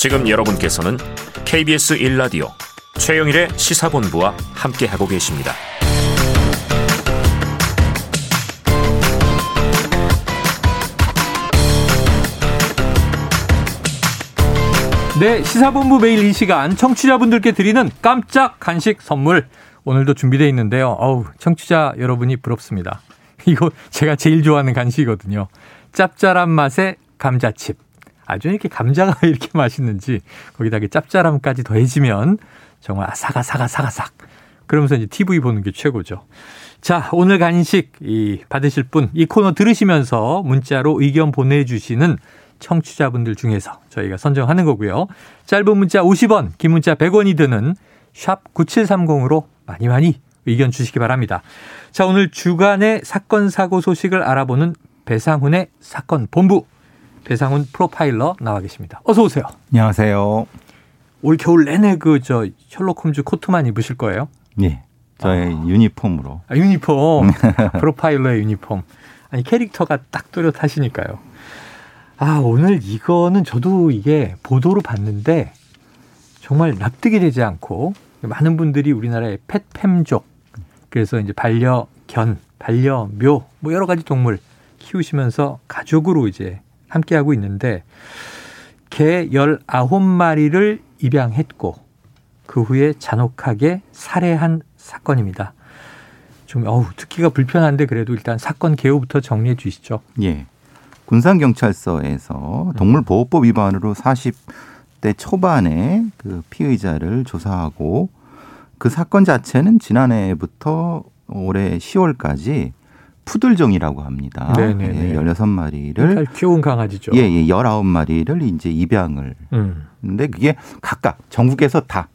지금 여러분께서는 KBS 1라디오 최영일의 시사본부와 함께하고 계십니다. 네, 시사본부 매일 이 시간 청취자분들께 드리는 깜짝 간식 선물 오늘도 준비되어 있는데요. 어우, 청취자 여러분이 부럽습니다. 이거 제가 제일 좋아하는 간식이거든요. 짭짤한 맛의 감자칩. 아주 이렇게 감자가 왜 이렇게 맛있는지 거기다 이 짭짤함까지 더해지면 정말 아삭아삭아삭아삭. 그러면서 이제 TV 보는 게 최고죠. 자, 오늘 간식 이 받으실 분 이 코너 들으시면서 문자로 의견 보내주시는 청취자분들 중에서 저희가 선정하는 거고요. 짧은 문자 50원, 긴 문자 100원이 드는 샵 9730으로 많이 많이 의견 주시기 바랍니다. 자, 오늘 주간의 사건 사고 소식을 알아보는 배상훈의 사건 본부 배상훈 프로파일러 나와 계십니다. 어서 오세요. 안녕하세요. 올 겨울 내내 그 저 셜록 홈즈 코트만 입으실 거예요? 예. 저의 아. 유니폼으로. 아, 유니폼. 프로파일러의 유니폼. 아니 캐릭터가 딱 뚜렷하시니까요. 아, 오늘 이거는 저도 이게 보도로 봤는데 정말 납득이 되지 않고 많은 분들이 우리나라의 펫팸족 그래서 이제 반려견, 반려묘 뭐 여러 가지 동물 키우시면서 가족으로 이제 함께하고 있는데 개 19마리를 입양했고 그 후에 잔혹하게 살해한 사건입니다. 좀 어우 듣기가 불편한데 그래도 일단 사건 개요부터 정리해 주시죠. 예. 군산경찰서에서 동물보호법 위반으로 40대 초반에 그 피의자를 조사하고 그 사건 자체는 지난해부터 올해 10월까지 푸들종이라고 합니다. 네네네. 예, 16마리를 키운 강아지죠. 예, 예, 19마리를 이제 입양을. 음. 근데 그게 각각 전국에서 다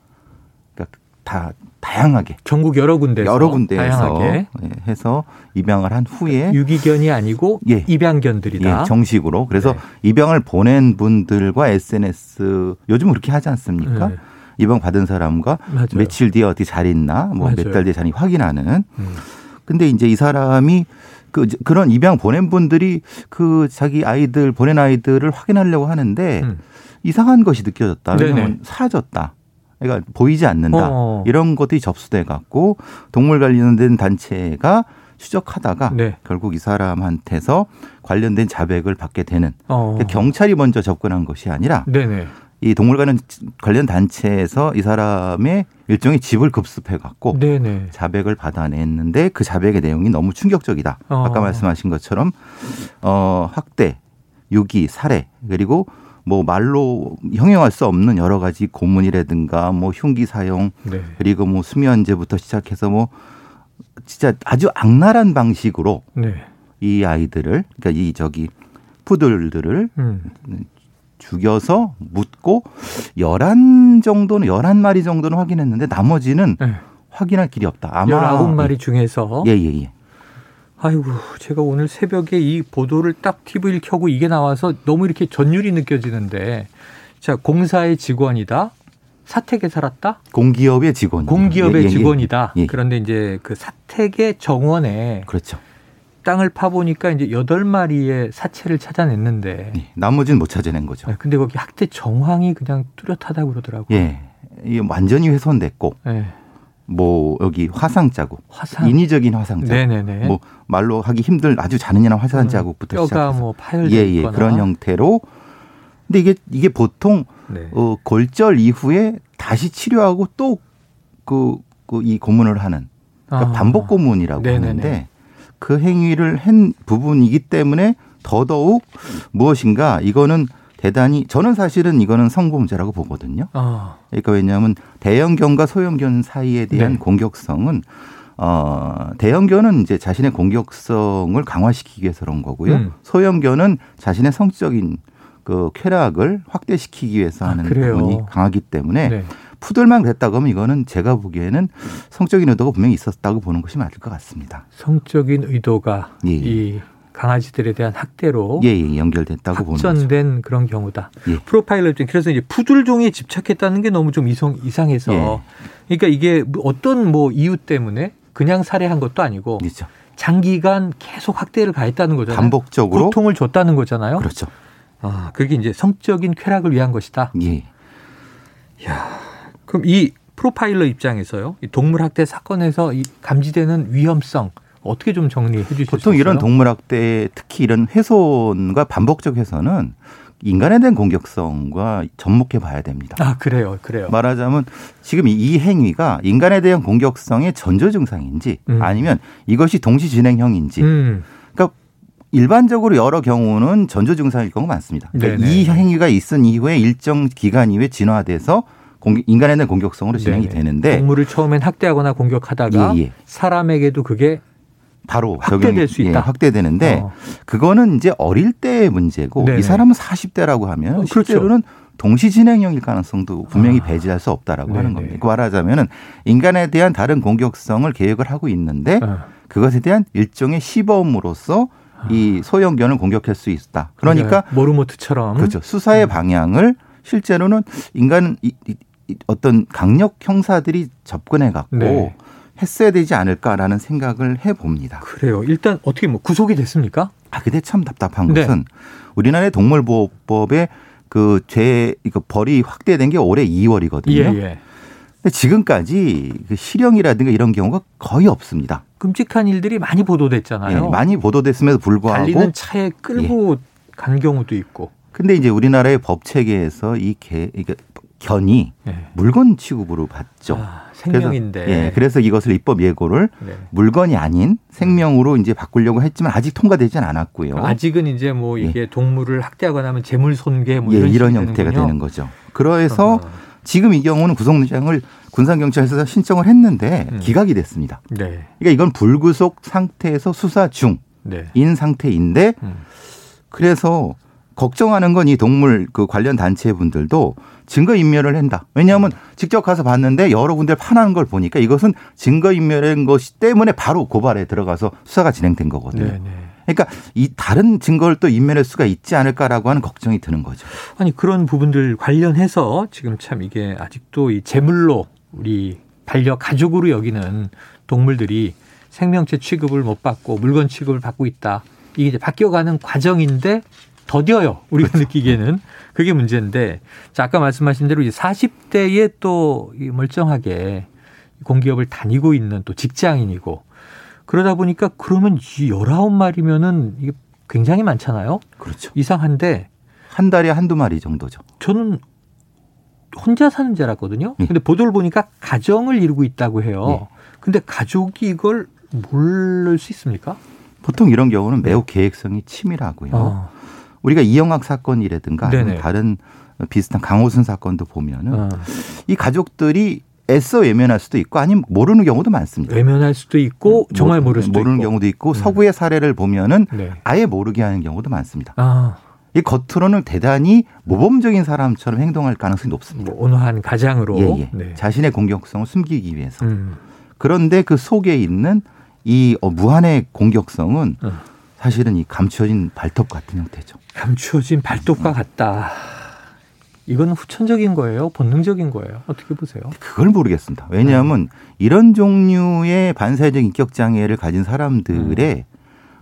그러니까 다 다양하게 전국 여러 군데서 여러 군데에서 다양하게. 예, 해서 입양을 한 후에 유기견이 아니고 예, 입양견들이다. 예, 정식으로 그래서 네. 입양을 보낸 분들과 SNS 요즘 그렇게 하지 않습니까? 네. 입양 받은 사람과 맞아요. 며칠 뒤에 어디 잘 있나, 뭐 몇 달 뒤에 잘 확인하는. 음. 근데 이제 이 사람이 그 그런 입양 보낸 분들이 그 자기 아이들 보낸 아이들을 확인하려고 하는데 음. 이상한 것이 느껴졌다. 왜냐하면 사라졌다. 그러니까 보이지 않는다. 어. 이런 것들이 접수돼 갖고 동물 관련된 단체가 추적하다가 네. 결국 이 사람한테서 관련된 자백을 받게 되는 어. 그러니까 경찰이 먼저 접근한 것이 아니라 네네. 이 동물관 관련 단체에서 이 사람의 일종의 집을 급습해 갖고 자백을 받아냈는데 그 자백의 내용이 너무 충격적이다. 어. 아까 말씀하신 것처럼 어 학대, 유기, 살해 그리고 뭐 말로 형용할 수 없는 여러 가지 고문이라든가 뭐 흉기 사용 네. 그리고 뭐 수면제부터 시작해서 뭐 진짜 아주 악랄한 방식으로 네. 이 아이들을 그러니까 이 저기 푸들들을 음. 죽여서 묻고 열한 정도는 열한 마리 정도는 확인했는데 나머지는 네. 확인할 길이 없다. 아마 19마리 중에서 예, 예, 예. 아이고, 제가 오늘 새벽에 이 보도를 딱 TV를 켜고 이게 나와서 너무 이렇게 전율이 느껴지는데 자, 공사의 직원이다. 사택에 살았다? 공기업의 직원. 공기업의 예, 예, 예. 직원이다. 예. 그런데 이제 그 사택의 정원에 그렇죠. 땅을 파보니까 이제 여덟 마리의 사체를 찾아냈는데 네, 나머지는 못 찾아낸 거죠. 네, 근데 거기 학대 정황이 그냥 뚜렷하다고 그러더라고요. 예. 이게 완전히 훼손됐고 네. 뭐 여기 화상 자국, 화상. 인위적인 화상 자국, 네네네. 뭐 말로 하기 힘들 아주 잔인한 화상 자국부터 뼈가 시작해서 뭐 파열돼 예, 예, 그런 형태로. 근데 이게 이게 보통 네. 어, 골절 이후에 다시 치료하고 또그그이 고문을 하는 그러니까 아. 반복 고문이라고 네네네. 하는데 그 행위를 한 부분이기 때문에 더더욱 무엇인가 이거는 대단히 저는 사실은 이거는 성범죄라고 보거든요. 아. 그러니까 왜냐하면 대형견과 소형견 사이에 대한 네. 공격성은 어, 대형견은 이제 자신의 공격성을 강화시키기 위해서 그런 거고요. 음. 소형견은 자신의 성적인 그 쾌락을 확대시키기 위해서 아, 하는 아, 부분이 강하기 때문에 네. 푸들만 그랬다고 하면 이거는 제가 보기에는 성적인 의도가 분명히 있었다고 보는 것이 맞을 것 같습니다. 성적인 의도가 예. 예. 이 강아지들에 대한 학대로 예, 예, 연결됐다고 보는 확전된 그런 경우다. 예. 프로파일러 중 그래서 이제 푸들종에 집착했다는 게 너무 좀 이상, 이상해서 예. 그러니까 이게 어떤 뭐 이유 때문에 그냥 살해한 것도 아니고 그렇죠. 장기간 계속 학대를 가했다는 거잖아요. 반복적으로 고통을 줬다는 거잖아요. 그렇죠. 아, 그게 이제 성적인 쾌락을 위한 것이다. 예. 야, 그럼 이 프로파일러 입장에서요. 이 동물 학대 사건에서 이 감지되는 위험성 어떻게 좀 정리해 주실 수 있어요? 보통 이런 동물 학대 특히 이런 훼손과 반복적 훼손은 인간에 대한 공격성과 접목해 봐야 됩니다. 아, 그래요. 그래요. 말하자면 지금 이 행위가 인간에 대한 공격성의 전조 증상인지 음. 아니면 이것이 동시 진행형인지 음. 그러니까 일반적으로 여러 경우는 전조 증상일 경우가 많습니다. 그러니까 이 행위가 있은 이후에 일정 기간 이후에 진화돼서 인간에 대한 공격성으로 진행이 네네. 되는데 동물을 처음엔 학대하거나 공격하다가 예, 예. 사람에게도 그게 바로 확대될 수 있다. 예, 확대되는데 어. 그거는 이제 어릴 때의 문제고 네네. 이 사람은 40대라고 하면 어, 그렇죠. 실제로는 동시 진행형일 가능성도 분명히 아. 배제할 수 없다라고 네네. 하는 겁니다. 그 말하자면은 인간에 대한 다른 공격성을 계획을 하고 있는데 어. 그것에 대한 일종의 시범으로서 이 아. 소형견을 공격할 수 있다. 그러니까 네. 모르모트처럼 그렇죠. 수사의 음. 방향을 실제로는 인간 이, 이, 어떤 강력 형사들이 접근해 갖고 네. 했어야 되지 않을까라는 생각을 해 봅니다. 그래요. 일단 어떻게 뭐 구속이 됐습니까? 아, 근데 참 답답한 네. 것은 우리나라의 동물보호법에 그 죄, 이거 벌이 확대된 게 올해 2월이거든요. 예, 예. 근데 지금까지 그 실형이라든가 이런 경우가 거의 없습니다. 끔찍한 일들이 많이 보도됐잖아요. 예, 많이 보도됐음에도 불구하고 달리는 차에 끌고 예. 간 경우도 있고. 근데 이제 우리나라의 법 체계에서 이 개, 이게 견이 네. 물건 취급으로 받죠. 아, 생명인데. 그래서, 예, 그래서 이것을 입법 예고를 네. 물건이 아닌 생명으로 이제 바꾸려고 했지만 아직 통과되지는 않았고요. 아직은 이제 뭐 이게 예. 동물을 학대하거나 하면 재물 손괴 뭐 이런, 예, 이런 형태가 되는군요. 되는 거죠. 그래서 어. 지금 이 경우는 구속영장을 군산경찰서에서 신청을 했는데 음. 기각이 됐습니다. 네. 그러니까 이건 불구속 상태에서 수사 중인 네. 상태인데 음. 그래서 걱정하는 건 이 동물 그 관련 단체 분들도 증거 인멸을 한다. 왜냐하면 직접 가서 봤는데 여러 군데 파는 걸 보니까 이것은 증거 인멸인 것이 때문에 바로 고발에 들어가서 수사가 진행된 거거든요. 네네. 그러니까 이 다른 증거를 또 인멸할 수가 있지 않을까라고 하는 걱정이 드는 거죠. 아니 그런 부분들 관련해서 지금 참 이게 아직도 이 제물로 우리 반려 가족으로 여기는 동물들이 생명체 취급을 못 받고 물건 취급을 받고 있다. 이게 이제 바뀌어가는 과정인데 더뎌요. 우리가 그렇죠. 느끼기에는. 그게 문제인데, 자, 아까 말씀하신 대로 40대에 또 멀쩡하게 공기업을 다니고 있는 또 직장인이고, 그러다 보니까 그러면 이 19마리면은 이게 굉장히 많잖아요. 그렇죠. 이상한데. 한 달에 한두 마리 정도죠. 저는 혼자 사는 줄 알았거든요. 예. 근데 보도를 보니까 가정을 이루고 있다고 해요. 예. 근데 가족이 이걸 모를 수 있습니까? 보통 이런 경우는 매우 계획성이 치밀하고요. 어. 우리가 이영학 사건이라든가 아니면 다른 비슷한 강호순 사건도 보면은 어. 이 가족들이 애써 외면할 수도 있고 아니면 모르는 경우도 많습니다. 외면할 수도 있고 정말 모를 수도 모르는 있고. 경우도 있고 네. 서구의 사례를 보면은 네. 아예 모르게 하는 경우도 많습니다. 아. 이 겉으로는 대단히 모범적인 사람처럼 행동할 가능성이 높습니다. 뭐 온화한 가장으로 예, 예. 네. 자신의 공격성을 숨기기 위해서. 음. 그런데 그 속에 있는 이 어, 무한의 공격성은 음. 사실은 이 감추어진 발톱 같은 형태죠. 감추어진 발톱과 같다. 이건 후천적인 거예요? 본능적인 거예요? 어떻게 보세요? 그걸 모르겠습니다. 왜냐하면 네. 이런 종류의 반사회적 인격 장애를 가진 사람들의 음.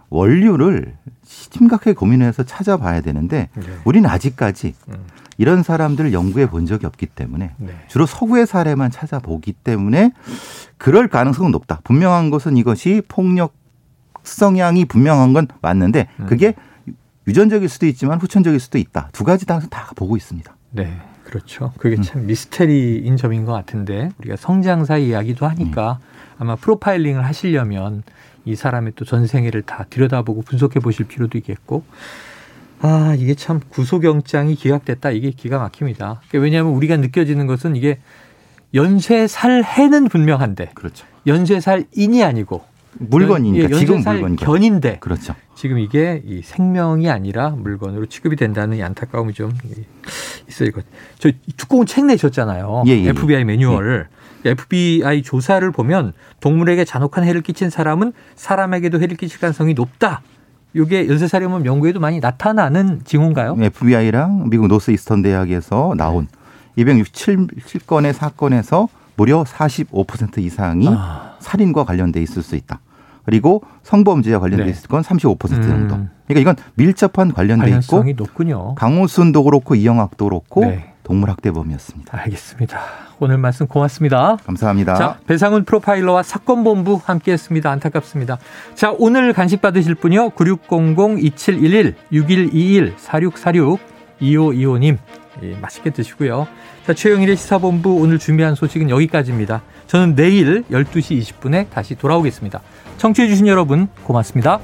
원류를 심각하게 고민해서 찾아봐야 되는데 네. 우리는 아직까지 음. 이런 사람들을 연구해 본 적이 없기 때문에 네. 주로 서구의 사례만 찾아보기 때문에 그럴 가능성은 높다. 분명한 것은 이것이 폭력 성향이 분명한 건 맞는데 음. 그게 유전적일 수도 있지만 후천적일 수도 있다. 두 가지 다, 다 보고 있습니다. 네. 그렇죠. 그게 음. 참 미스테리인 점인 것 같은데 우리가 성장사 이야기도 하니까 음. 아마 프로파일링을 하시려면 이 사람의 또 전생애를 다 들여다보고 분석해 보실 필요도 있겠고 아 이게 참 구속영장이 기각됐다 이게 기가 막힙니다. 그러니까 왜냐하면 우리가 느껴지는 것은 이게 연쇄살 해는 분명한데 그렇죠. 연쇄살인이 아니니고 물건이니까 예, 지금 물건 견인데 그렇죠. 지금 이게 이 생명이 아니라 물건으로 취급이 된다는 이 안타까움이 좀 있어요. 이거 저 두꺼운 책 내셨잖아요. 예, 예, FBI 예. 매뉴얼. 예. FBI 조사를 보면 동물에게 잔혹한 해를 끼친 사람은 사람에게도 해를 끼칠 가능성이 높다. 이게 연쇄살인범 연구에도 많이 나타나는 징후인가요? FBI랑 미국 노스이스턴 대학에서 나온 267건의 사건에서 무려 45% 이상이 아. 살인과 관련돼 있을 수 있다. 그리고 성범죄와 관련돼 네. 있을 건 35% 정도. 음. 그러니까 이건 밀접한 관련돼 있고 높군요. 강호순도 그렇고 이영학도 그렇고 네. 동물학대범이었습니다. 알겠습니다. 오늘 말씀 고맙습니다. 감사합니다. 자, 배상훈 프로파일러와 사건본부 함께했습니다. 안타깝습니다. 자, 오늘 간식 받으실 분이요. 9600-2711-6121-4646-2525님. 예, 맛있게 드시고요. 자, 최영일의 시사본부 오늘 준비한 소식은 여기까지입니다. 저는 내일 12시 20분에 다시 돌아오겠습니다. 청취해주신 여러분 고맙습니다.